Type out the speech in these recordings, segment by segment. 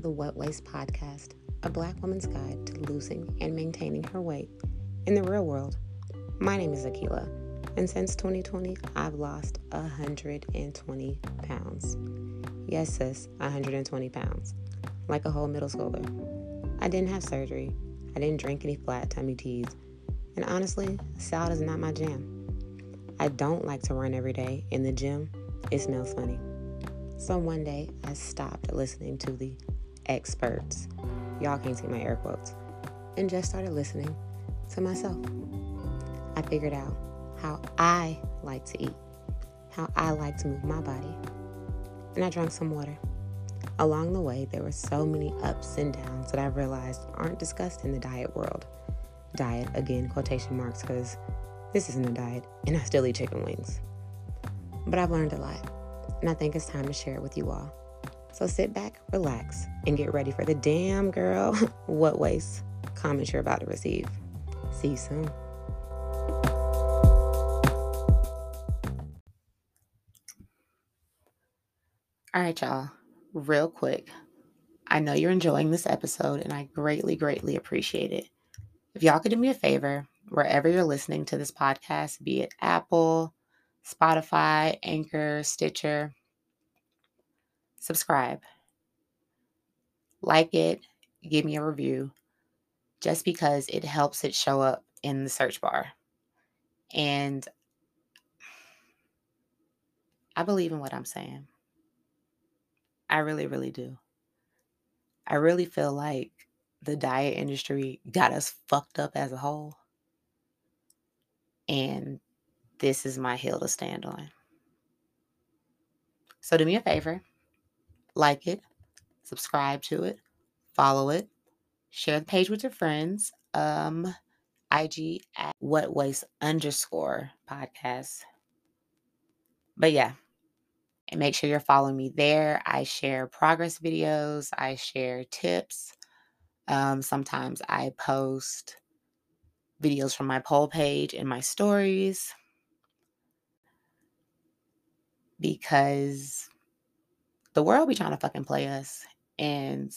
the What Waist Podcast, a Black woman's guide to losing and maintaining her weight in the real world. My name is Akila, and since 2020, I've lost 120 pounds. Yes, sis, 120 pounds, like a whole middle schooler. I didn't have surgery, I didn't drink any flat tummy teas, and honestly, salad is not my jam. I don't like to run every day in the gym, it smells funny. So one day, I stopped listening to the experts. Y'all can't see my air quotes. And just started listening to myself. I figured out how I like to eat, how I like to move my body. And I drank some water. Along the way, there were so many ups and downs that I realized aren't discussed in the diet world. Diet, again, quotation marks, because this isn't a diet, and I still eat chicken wings. But I've learned a lot and I think it's time to share it with you all. So sit back, relax, and get ready for the damn girl, what waist comments you're about to receive. See you soon. All right, y'all, real quick. I know you're enjoying this episode, and I greatly, greatly appreciate it. If y'all could do me a favor, wherever you're listening to this podcast, be it Apple, Spotify, Anchor, Stitcher. Subscribe. Like it, give me a review just because it helps it show up in the search bar. And I believe in what I'm saying. I really, really do. I really feel like the diet industry got us fucked up as a whole. And this is my hill to stand on. So do me a favor like it, subscribe to it, follow it, share the page with your friends. Um, IG at what waist underscore podcast. But yeah, and make sure you're following me there. I share progress videos, I share tips. Um, sometimes I post videos from my poll page in my stories because the world be trying to fucking play us. And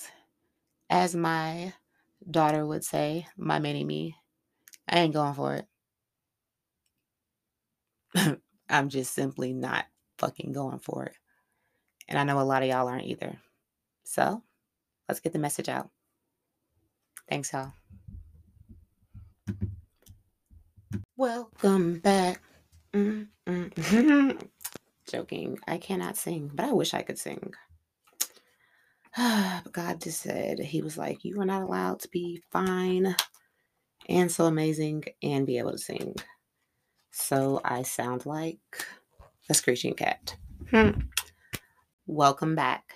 as my daughter would say, my mini me, I ain't going for it. I'm just simply not fucking going for it. And I know a lot of y'all aren't either. So let's get the message out. Thanks, y'all. Welcome back. Mm-mm. Joking. I cannot sing, but I wish I could sing. but God just said, He was like, You are not allowed to be fine and so amazing and be able to sing. So I sound like a screeching cat. Hmm. Welcome back.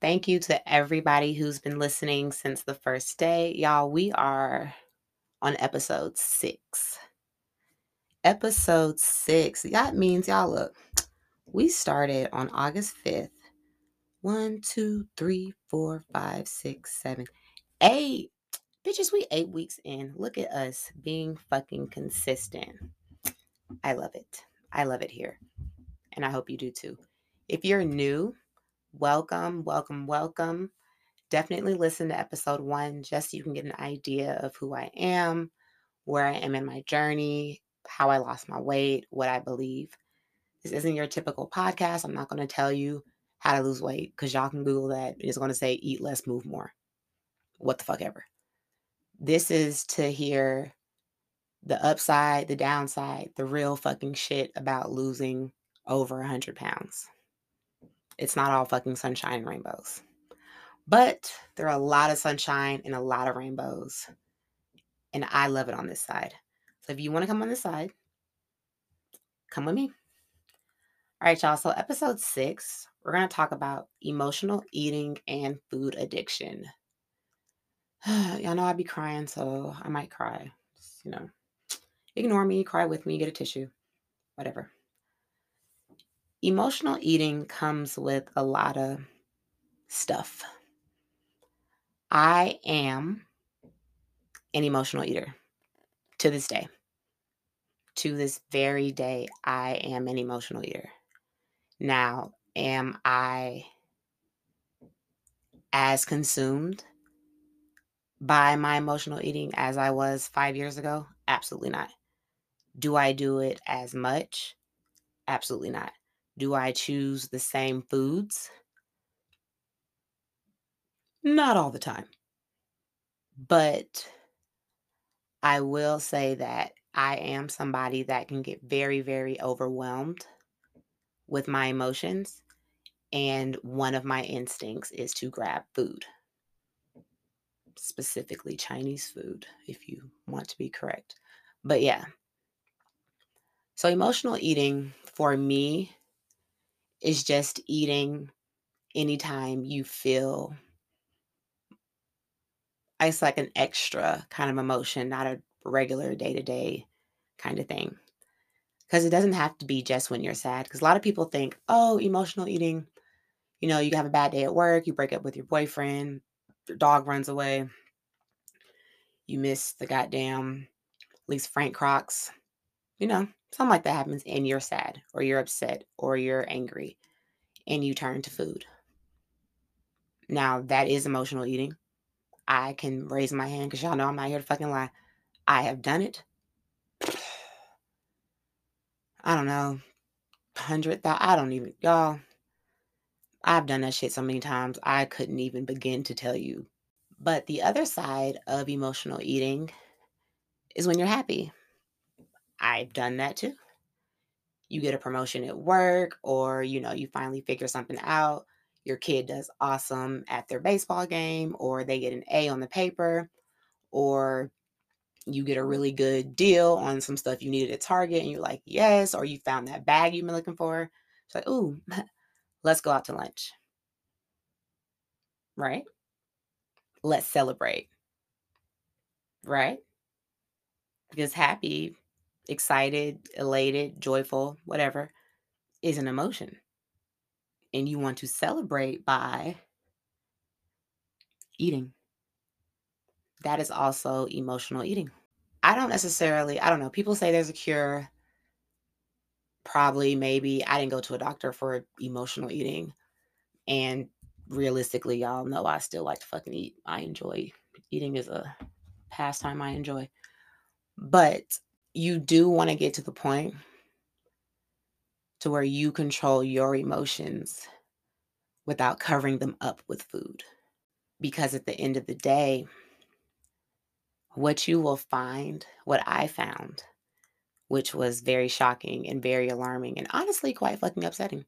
Thank you to everybody who's been listening since the first day. Y'all, we are on episode six episode six. That means y'all look, we started on August 5th. One, two, three, four, five, six, seven, eight. Bitches, we eight weeks in. Look at us being fucking consistent. I love it. I love it here. And I hope you do too. If you're new, welcome, welcome, welcome. Definitely listen to episode one just so you can get an idea of who I am, where I am in my journey, how I lost my weight, what I believe. This isn't your typical podcast. I'm not going to tell you how to lose weight because y'all can Google that. It's going to say eat less, move more. What the fuck ever. This is to hear the upside, the downside, the real fucking shit about losing over 100 pounds. It's not all fucking sunshine and rainbows. But there are a lot of sunshine and a lot of rainbows. And I love it on this side. So if you want to come on this side, come with me. All right, y'all. So, episode six, we're going to talk about emotional eating and food addiction. y'all know I'd be crying, so I might cry. Just, you know, ignore me, cry with me, get a tissue, whatever. Emotional eating comes with a lot of stuff. I am an emotional eater to this day. To this very day, I am an emotional eater. Now, am I as consumed by my emotional eating as I was five years ago? Absolutely not. Do I do it as much? Absolutely not. Do I choose the same foods? Not all the time. But I will say that I am somebody that can get very, very overwhelmed with my emotions. And one of my instincts is to grab food, specifically Chinese food, if you want to be correct. But yeah. So, emotional eating for me is just eating anytime you feel it's like an extra kind of emotion, not a regular day to day kind of thing. Because it doesn't have to be just when you're sad. Because a lot of people think, oh, emotional eating, you know, you have a bad day at work, you break up with your boyfriend, your dog runs away, you miss the goddamn, Lisa Frank Crocs, you know, something like that happens, and you're sad, or you're upset, or you're angry, and you turn to food. Now, that is emotional eating. I can raise my hand because y'all know I'm not here to fucking lie. I have done it. I don't know, hundred thousand. I don't even, y'all. I've done that shit so many times, I couldn't even begin to tell you. But the other side of emotional eating is when you're happy. I've done that too. You get a promotion at work, or you know, you finally figure something out. Your kid does awesome at their baseball game, or they get an A on the paper, or you get a really good deal on some stuff you needed at Target and you're like, yes, or you found that bag you've been looking for. It's like, ooh, let's go out to lunch. Right? Let's celebrate. Right? Because happy, excited, elated, joyful, whatever, is an emotion. And you want to celebrate by eating that is also emotional eating. I don't necessarily, I don't know. People say there's a cure. Probably, maybe. I didn't go to a doctor for emotional eating. And realistically, y'all know I still like to fucking eat. I enjoy eating is a pastime I enjoy. But you do want to get to the point to where you control your emotions without covering them up with food. Because at the end of the day, what you will find, what I found, which was very shocking and very alarming and honestly quite fucking upsetting,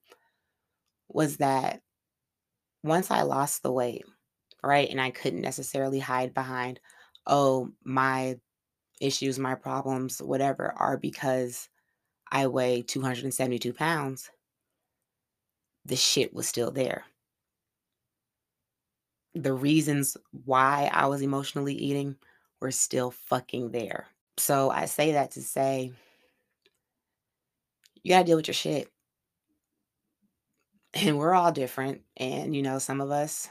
was that once I lost the weight, right, and I couldn't necessarily hide behind, oh, my issues, my problems, whatever, are because I weigh 272 pounds, the shit was still there. The reasons why I was emotionally eating were still fucking there. So I say that to say, you got to deal with your shit. And we're all different. And, you know, some of us,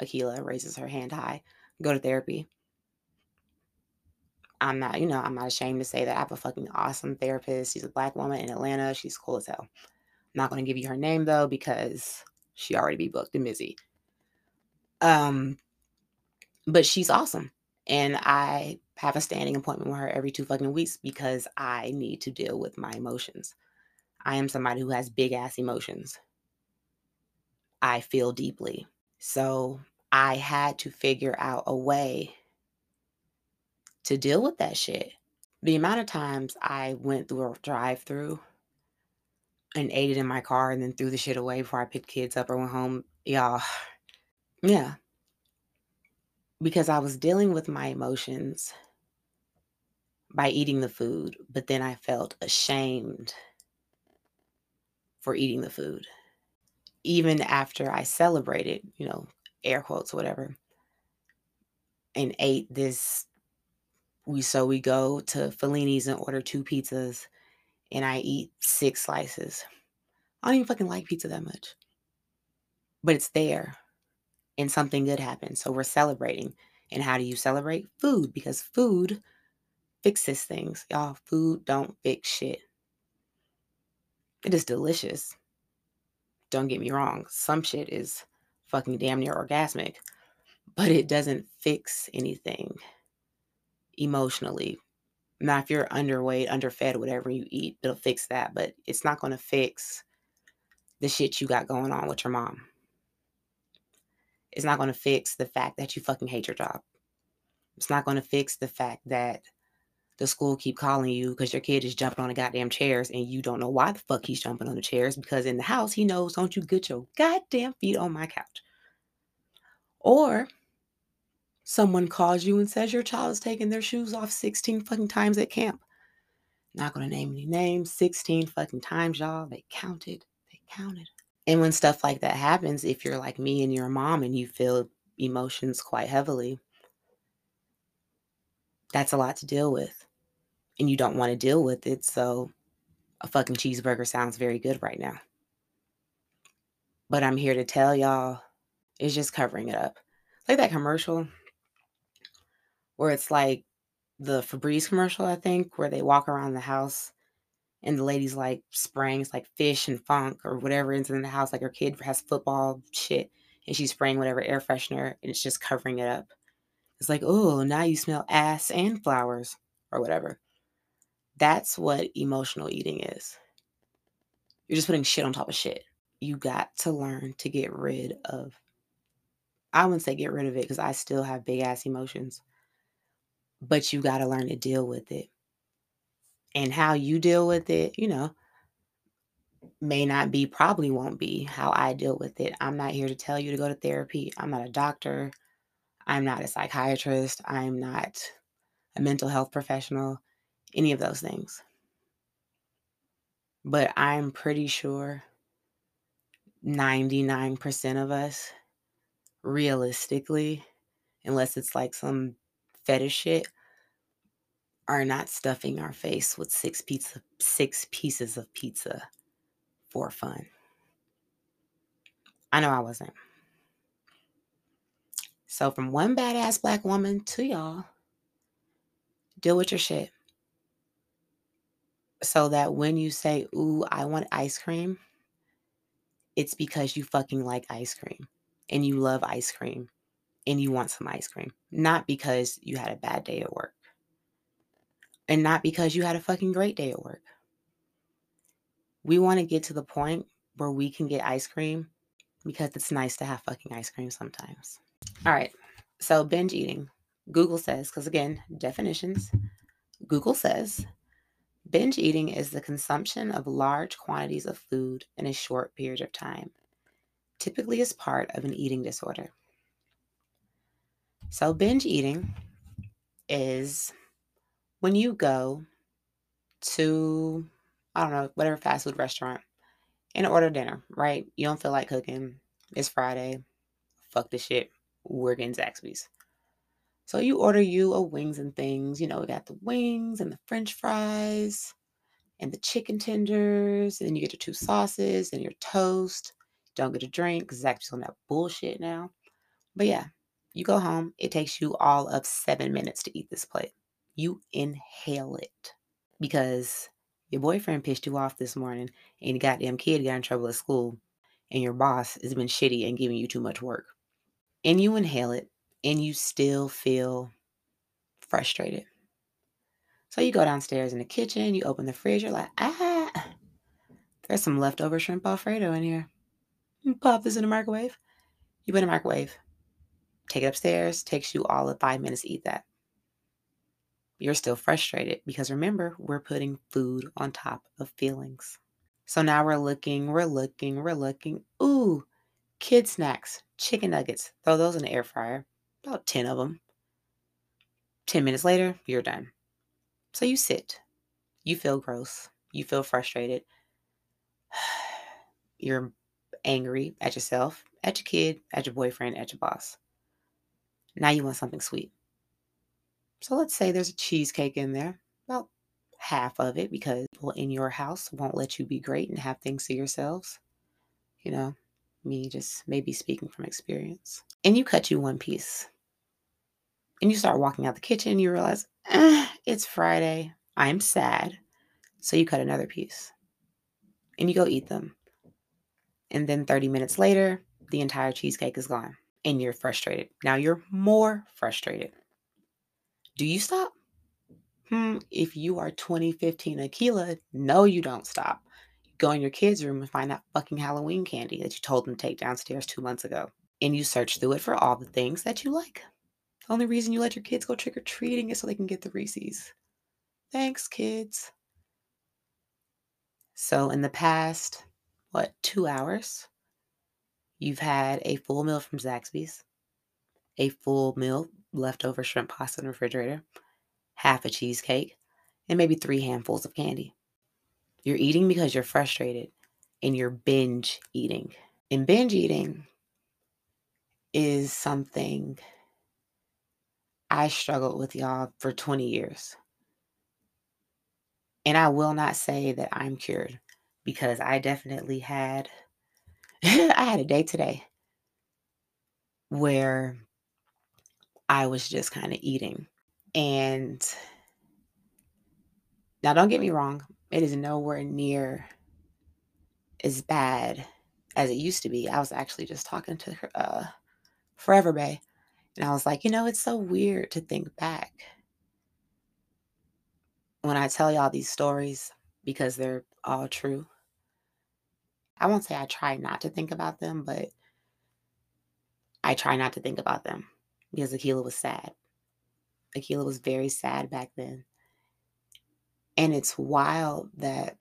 Akila raises her hand high, go to therapy. I'm not, you know, I'm not ashamed to say that I have a fucking awesome therapist. She's a black woman in Atlanta. She's cool as hell. I'm not going to give you her name though, because she already be booked and busy. Um, but she's awesome. And I have a standing appointment with her every two fucking weeks because I need to deal with my emotions. I am somebody who has big ass emotions. I feel deeply. So I had to figure out a way to deal with that shit. The amount of times I went through a drive through and ate it in my car and then threw the shit away before I picked kids up or went home, y'all. Yeah, because I was dealing with my emotions by eating the food, but then I felt ashamed for eating the food. Even after I celebrated, you know, air quotes, whatever, and ate this. We so we go to Fellini's and order two pizzas, and I eat six slices. I don't even fucking like pizza that much, but it's there and something good happens. So we're celebrating. And how do you celebrate? Food, because food fixes things. Y'all, food don't fix shit. It is delicious. Don't get me wrong. Some shit is fucking damn near orgasmic, but it doesn't fix anything emotionally. Now, if you're underweight, underfed, whatever you eat, it'll fix that, but it's not going to fix the shit you got going on with your mom. It's not going to fix the fact that you fucking hate your job. It's not going to fix the fact that the school keep calling you because your kid is jumping on the goddamn chairs and you don't know why the fuck he's jumping on the chairs because in the house he knows don't you get your goddamn feet on my couch. Or someone calls you and says your child is taking their shoes off 16 fucking times at camp. Not gonna name any names, 16 fucking times, y'all. They counted. They counted. And when stuff like that happens, if you're like me and you're mom and you feel emotions quite heavily, that's a lot to deal with. And you don't want to deal with it. So a fucking cheeseburger sounds very good right now. But I'm here to tell y'all it's just covering it up. Like that commercial where it's like the Febreze commercial, I think, where they walk around the house and the lady's like spraying it's like fish and funk or whatever is in the house. Like her kid has football shit and she's spraying whatever air freshener and it's just covering it up. It's like, oh, now you smell ass and flowers or whatever. That's what emotional eating is. You're just putting shit on top of shit. You got to learn to get rid of, I wouldn't say get rid of it because I still have big ass emotions, but you got to learn to deal with it. And how you deal with it, you know, may not be, probably won't be how I deal with it. I'm not here to tell you to go to therapy. I'm not a doctor. I'm not a psychiatrist. I'm not a mental health professional, any of those things. But I'm pretty sure 99% of us, realistically, unless it's like some fetish it are not stuffing our face with six pizza six pieces of pizza for fun. I know I wasn't. So, from one badass black woman to y'all, deal with your shit. So that when you say, Ooh, I want ice cream, it's because you fucking like ice cream and you love ice cream and you want some ice cream, not because you had a bad day at work and not because you had a fucking great day at work. We want to get to the point where we can get ice cream because it's nice to have fucking ice cream sometimes. All right. So binge eating. Google says, because again, definitions. Google says binge eating is the consumption of large quantities of food in a short period of time, typically as part of an eating disorder. So, binge eating is when you go to, I don't know, whatever fast food restaurant and order dinner, right? You don't feel like cooking. It's Friday. Fuck the shit we're getting Zaxby's. So you order you a wings and things. You know, we got the wings and the french fries and the chicken tenders. And then you get your two sauces and your toast. Don't get a drink because Zaxby's on that bullshit now. But yeah, you go home. It takes you all of seven minutes to eat this plate. You inhale it because your boyfriend pissed you off this morning and your goddamn kid got in trouble at school and your boss has been shitty and giving you too much work and you inhale it and you still feel frustrated. So you go downstairs in the kitchen, you open the fridge, you're like, ah, there's some leftover shrimp Alfredo in here. You pop this in the microwave. You put in the microwave. Take it upstairs, takes you all of five minutes to eat that. You're still frustrated because remember, we're putting food on top of feelings. So now we're looking, we're looking, we're looking. Ooh, Kid snacks, chicken nuggets. Throw those in the air fryer. About 10 of them. 10 minutes later, you're done. So you sit. You feel gross. You feel frustrated. You're angry at yourself, at your kid, at your boyfriend, at your boss. Now you want something sweet. So let's say there's a cheesecake in there, about half of it, because people in your house won't let you be great and have things to yourselves. You know, me just maybe speaking from experience. And you cut you one piece. And you start walking out the kitchen, you realize, eh, it's Friday. I'm sad. So you cut another piece. And you go eat them. And then 30 minutes later, the entire cheesecake is gone and you're frustrated. Now you're more frustrated. Do you stop? Hmm, if you are 2015 Akila, no, you don't stop. You go in your kids' room and find that fucking Halloween candy that you told them to take downstairs two months ago. And you search through it for all the things that you like. The only reason you let your kids go trick or treating is so they can get the Reese's. Thanks, kids. So, in the past, what, two hours, you've had a full meal from Zaxby's, a full meal leftover shrimp pasta in the refrigerator, half a cheesecake, and maybe three handfuls of candy. You're eating because you're frustrated and you're binge eating. And binge eating is something I struggled with y'all for 20 years. And I will not say that I'm cured because I definitely had I had a day today where I was just kind of eating. And now don't get me wrong, it is nowhere near as bad as it used to be. I was actually just talking to uh, Forever Bay, and I was like, you know, it's so weird to think back when I tell y'all these stories because they're all true. I won't say I try not to think about them, but I try not to think about them because Akila was sad. Akila was very sad back then. And it's wild that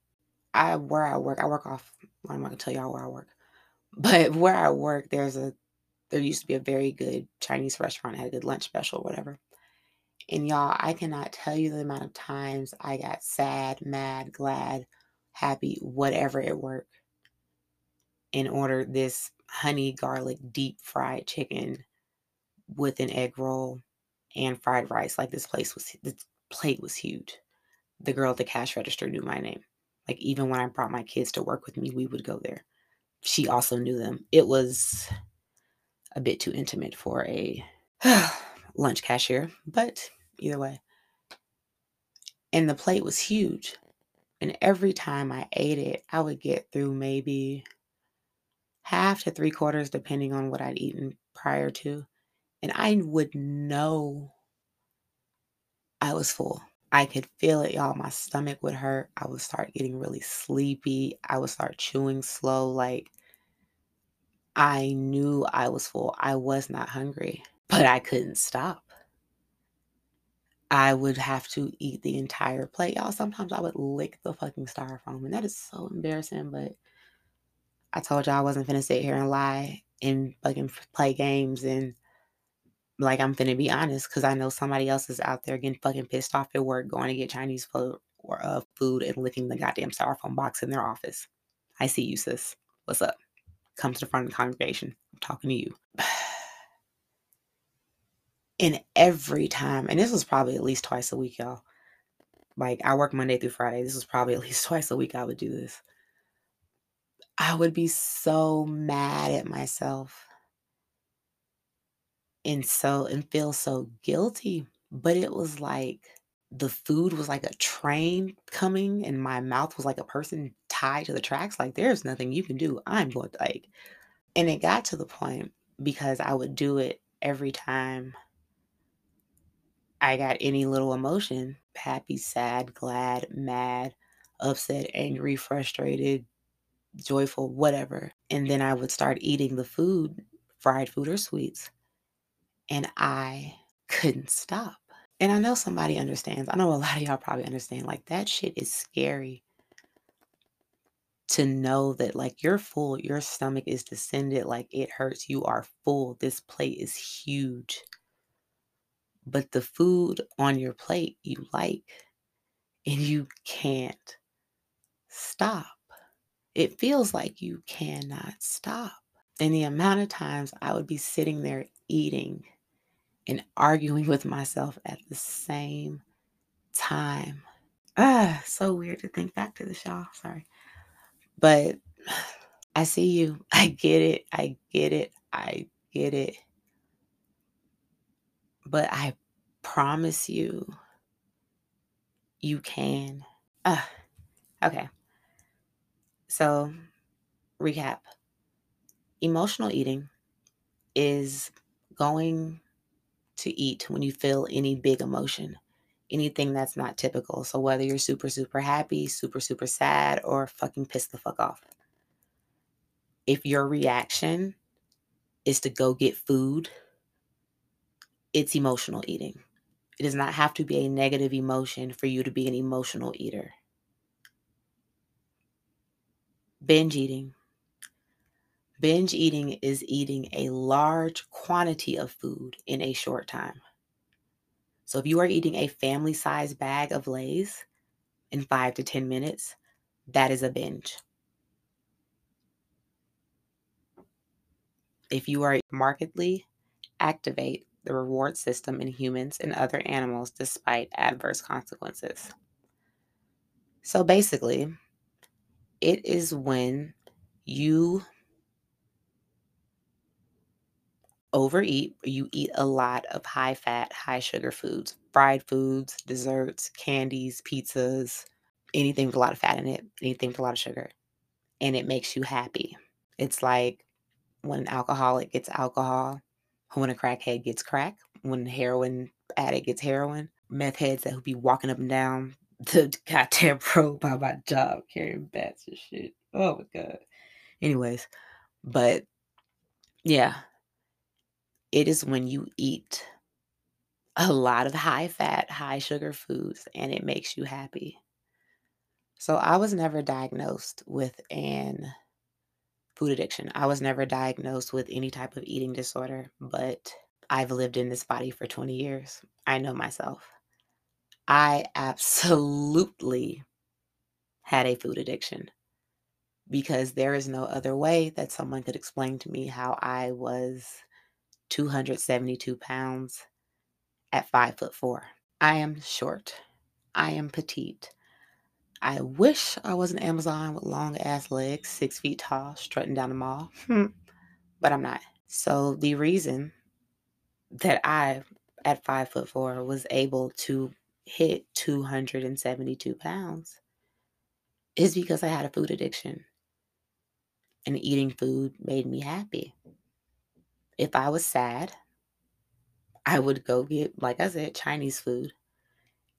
I where I work, I work off I'm not gonna tell y'all where I work. But where I work, there's a there used to be a very good Chinese restaurant, had a good lunch special, whatever. And y'all, I cannot tell you the amount of times I got sad, mad, glad, happy, whatever at work, and ordered this honey garlic deep fried chicken with an egg roll and fried rice. Like this place was, the plate was huge. The girl at the cash register knew my name. Like even when I brought my kids to work with me, we would go there. She also knew them. It was a bit too intimate for a lunch cashier, but either way. And the plate was huge. And every time I ate it, I would get through maybe half to three quarters, depending on what I'd eaten prior to. And I would know I was full. I could feel it, y'all. My stomach would hurt. I would start getting really sleepy. I would start chewing slow. Like I knew I was full. I was not hungry, but I couldn't stop. I would have to eat the entire plate. Y'all, sometimes I would lick the fucking styrofoam, and that is so embarrassing. But I told y'all I wasn't finna sit here and lie and fucking play games and like I'm finna be honest because I know somebody else is out there getting fucking pissed off at work, going to get Chinese food or uh, food and licking the goddamn styrofoam box in their office. I see you, sis. What's up? Come to the front of the congregation. I'm talking to you. And every time, and this was probably at least twice a week, y'all. Like I work Monday through Friday. This was probably at least twice a week I would do this. I would be so mad at myself and so and feel so guilty. But it was like the food was like a train coming and my mouth was like a person tied to the tracks. Like there's nothing you can do. I'm going to like and it got to the point because I would do it every time I got any little emotion happy, sad, glad, mad, upset, angry, frustrated, joyful, whatever. And then I would start eating the food, fried food or sweets, and I couldn't stop. And I know somebody understands. I know a lot of y'all probably understand. Like, that shit is scary to know that, like, you're full, your stomach is descended, like, it hurts. You are full. This plate is huge but the food on your plate you like and you can't stop. It feels like you cannot stop. And the amount of times I would be sitting there eating and arguing with myself at the same time. Ah, so weird to think back to this, y'all. Sorry. But I see you. I get it. I get it. I get it. But I promise you, you can. Uh, okay. So, recap. Emotional eating is going to eat when you feel any big emotion, anything that's not typical. So, whether you're super, super happy, super, super sad, or fucking pissed the fuck off, if your reaction is to go get food, it's emotional eating. It does not have to be a negative emotion for you to be an emotional eater. Binge eating. Binge eating is eating a large quantity of food in a short time. So if you are eating a family size bag of Lay's in five to 10 minutes, that is a binge. If you are markedly activate the reward system in humans and other animals despite adverse consequences. So basically, it is when you overeat, you eat a lot of high fat, high sugar foods, fried foods, desserts, candies, pizzas, anything with a lot of fat in it, anything with a lot of sugar. And it makes you happy. It's like when an alcoholic gets alcohol, when a crackhead gets crack, when a heroin addict gets heroin, meth heads that would be walking up and down the goddamn road by my job carrying bats and shit. Oh my god. Anyways, but yeah, it is when you eat a lot of high fat, high sugar foods and it makes you happy. So I was never diagnosed with an food addiction. I was never diagnosed with any type of eating disorder, but I've lived in this body for 20 years. I know myself. I absolutely had a food addiction because there is no other way that someone could explain to me how I was 272 pounds at five foot four. I am short. I am petite. I wish I was an Amazon with long ass legs, six feet tall, strutting down the mall, hmm. but I'm not. So the reason that I, at five foot four, was able to hit 272 pounds is because I had a food addiction. And eating food made me happy. If I was sad, I would go get, like I said, Chinese food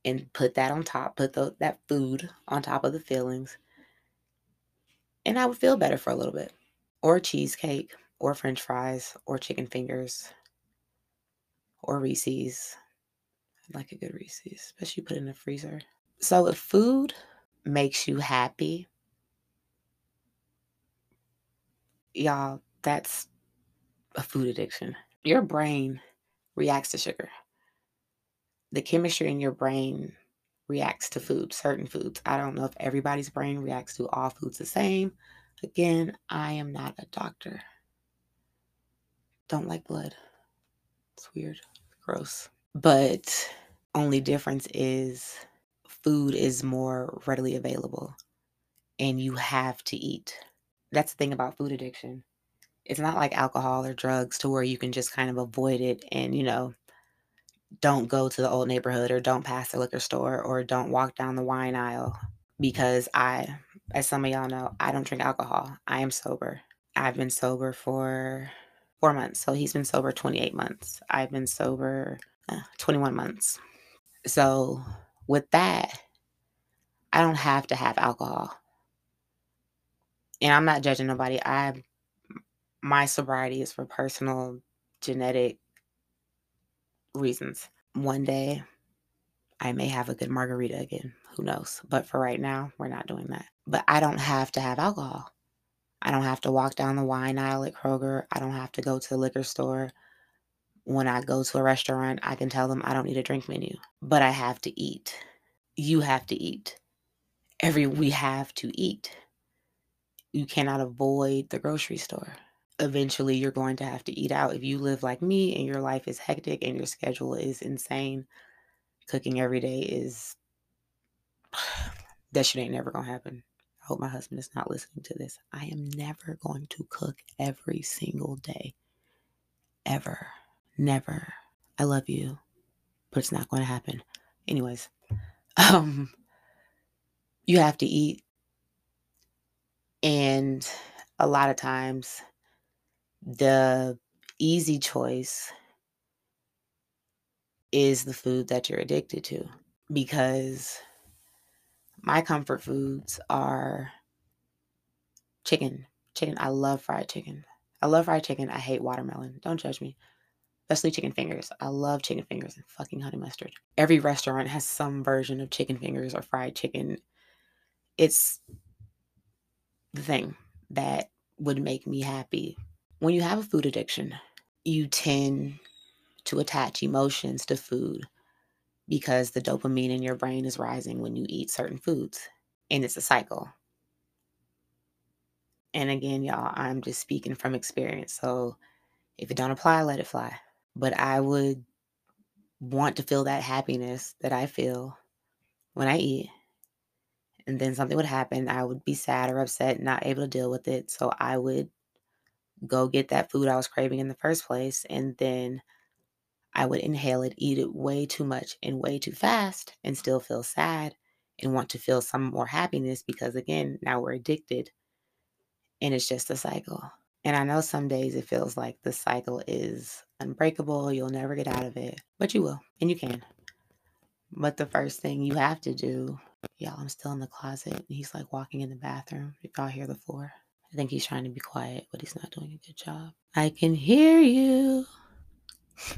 and put that on top, put the, that food on top of the feelings. And I would feel better for a little bit. Or cheesecake, or french fries, or chicken fingers, or Reese's. I like a good Reese's, especially put in the freezer. So if food makes you happy, y'all, that's a food addiction. Your brain reacts to sugar. The chemistry in your brain reacts to food, certain foods. I don't know if everybody's brain reacts to all foods the same. Again, I am not a doctor. Don't like blood. It's weird. Gross. But only difference is food is more readily available and you have to eat. That's the thing about food addiction. It's not like alcohol or drugs to where you can just kind of avoid it and, you know, don't go to the old neighborhood or don't pass the liquor store or don't walk down the wine aisle because I, as some of y'all know, I don't drink alcohol. I am sober. I've been sober for four months. So he's been sober 28 months. I've been sober uh, 21 months. So with that, I don't have to have alcohol. And I'm not judging nobody. I my sobriety is for personal genetic reasons. One day I may have a good margarita again. Who knows? But for right now, we're not doing that. But I don't have to have alcohol. I don't have to walk down the wine aisle at Kroger. I don't have to go to the liquor store. When I go to a restaurant, I can tell them I don't need a drink menu, but I have to eat. You have to eat. Every we have to eat. You cannot avoid the grocery store. Eventually, you're going to have to eat out. If you live like me and your life is hectic and your schedule is insane, cooking every day is that shit ain't never gonna happen. I hope my husband is not listening to this. I am never going to cook every single day. Ever. Never. I love you, but it's not going to happen. Anyways, um, you have to eat. And a lot of times The easy choice is the food that you're addicted to because my comfort foods are chicken. Chicken. I love fried chicken. I love fried chicken. I hate watermelon. Don't judge me. Especially chicken fingers. I love chicken fingers and fucking honey mustard. Every restaurant has some version of chicken fingers or fried chicken. It's the thing that would make me happy. When you have a food addiction, you tend to attach emotions to food because the dopamine in your brain is rising when you eat certain foods. And it's a cycle. And again, y'all, I'm just speaking from experience. So if it don't apply, let it fly. But I would want to feel that happiness that I feel when I eat. And then something would happen. I would be sad or upset, not able to deal with it. So I would go get that food I was craving in the first place. And then I would inhale it, eat it way too much and way too fast, and still feel sad and want to feel some more happiness because, again, now we're addicted and it's just a cycle. And I know some days it feels like the cycle is unbreakable, you'll never get out of it, but you will, and you can. But the first thing you have to do, y'all, I'm still in the closet, and he's like walking in the bathroom. If y'all hear the floor, I think he's trying to be quiet, but he's not doing a good job. I can hear you.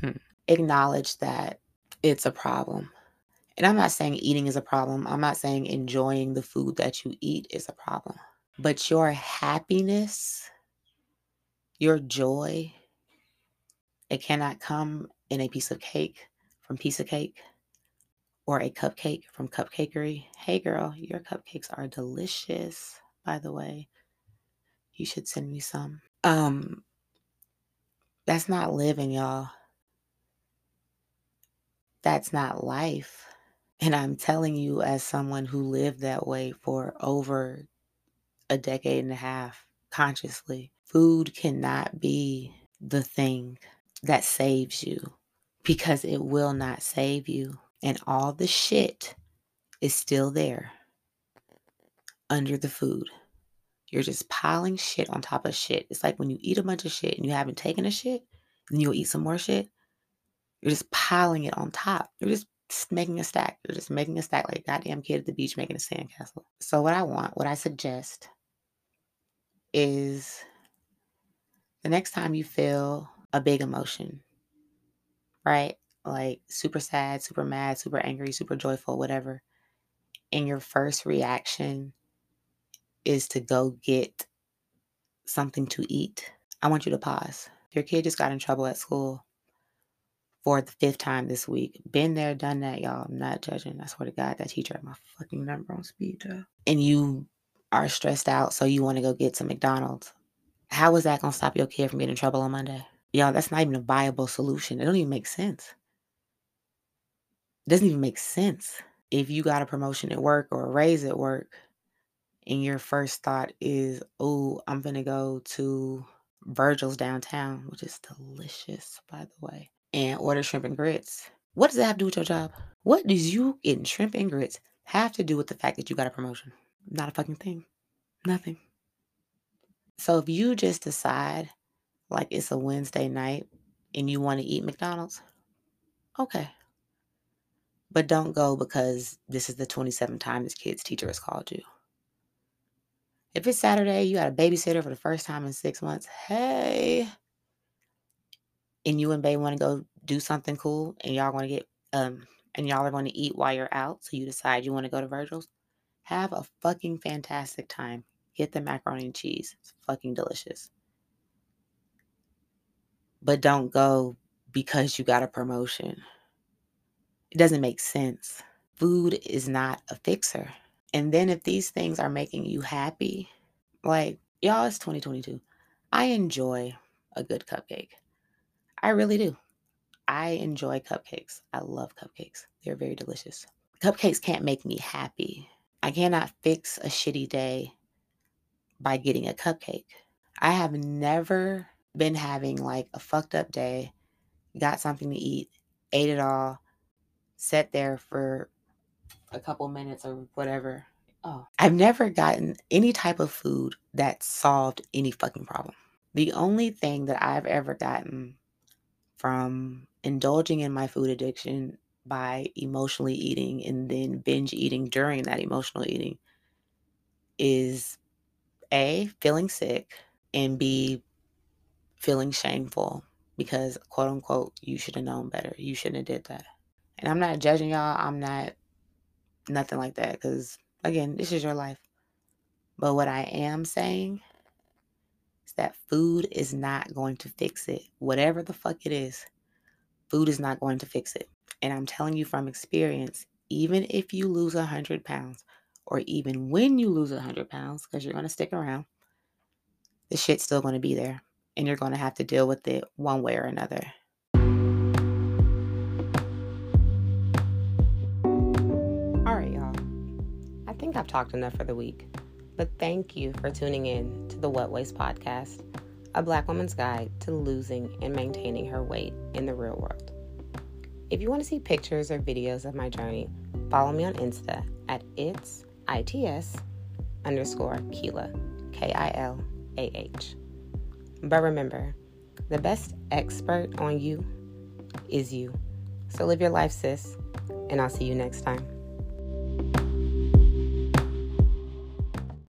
Acknowledge that it's a problem. And I'm not saying eating is a problem. I'm not saying enjoying the food that you eat is a problem. But your happiness, your joy, it cannot come in a piece of cake from piece of cake or a cupcake from cupcakery. Hey girl, your cupcakes are delicious, by the way. You should send me some. Um that's not living, y'all. That's not life. And I'm telling you as someone who lived that way for over a decade and a half consciously. Food cannot be the thing that saves you because it will not save you. And all the shit is still there under the food. You're just piling shit on top of shit. It's like when you eat a bunch of shit and you haven't taken a shit, and you'll eat some more shit. You're just piling it on top. You're just making a stack. You're just making a stack like a goddamn kid at the beach making a sandcastle. So, what I want, what I suggest is the next time you feel a big emotion, right? Like super sad, super mad, super angry, super joyful, whatever. And your first reaction is to go get something to eat. I want you to pause. Your kid just got in trouble at school for the fifth time this week. Been there, done that, y'all. I'm not judging. I swear to God, that teacher had my fucking number on speed dial. And you are stressed out, so you want to go get some McDonald's. How is that going to stop your kid from getting in trouble on Monday? Y'all, that's not even a viable solution. It don't even make sense. It doesn't even make sense. If you got a promotion at work or a raise at work, and your first thought is, oh, I'm going to go to Virgil's downtown, which is delicious, by the way, and order shrimp and grits. What does that have to do with your job? What does you getting shrimp and grits have to do with the fact that you got a promotion? Not a fucking thing. Nothing. So if you just decide like it's a Wednesday night and you want to eat McDonald's, okay. But don't go because this is the 27th time this kid's teacher has called you. If it's Saturday, you got a babysitter for the first time in six months, hey. And you and Bay want to go do something cool and y'all want to get um and y'all are going to eat while you're out, so you decide you want to go to Virgil's. Have a fucking fantastic time. Get the macaroni and cheese. It's fucking delicious. But don't go because you got a promotion. It doesn't make sense. Food is not a fixer. And then if these things are making you happy, like y'all, it's 2022. I enjoy a good cupcake. I really do. I enjoy cupcakes. I love cupcakes. They're very delicious. Cupcakes can't make me happy. I cannot fix a shitty day by getting a cupcake. I have never been having like a fucked up day, got something to eat, ate it all, sat there for a couple minutes or whatever. Oh, I've never gotten any type of food that solved any fucking problem. The only thing that I've ever gotten from indulging in my food addiction by emotionally eating and then binge eating during that emotional eating is A, feeling sick, and B, feeling shameful because quote unquote, you should have known better. You shouldn't have did that. And I'm not judging y'all. I'm not nothing like that because again, this is your life. But what I am saying is that food is not going to fix it. Whatever the fuck it is, food is not going to fix it. And I'm telling you from experience, even if you lose 100 pounds, or even when you lose 100 pounds, because you're going to stick around, the shit's still going to be there. And you're going to have to deal with it one way or another. All right, y'all. I think I've talked enough for the week. But thank you for tuning in to the What Waist Podcast, a Black woman's guide to losing and maintaining her weight in the real world. If you want to see pictures or videos of my journey, follow me on Insta at its its underscore Kilah, K I L A H. But remember, the best expert on you is you. So live your life, sis, and I'll see you next time.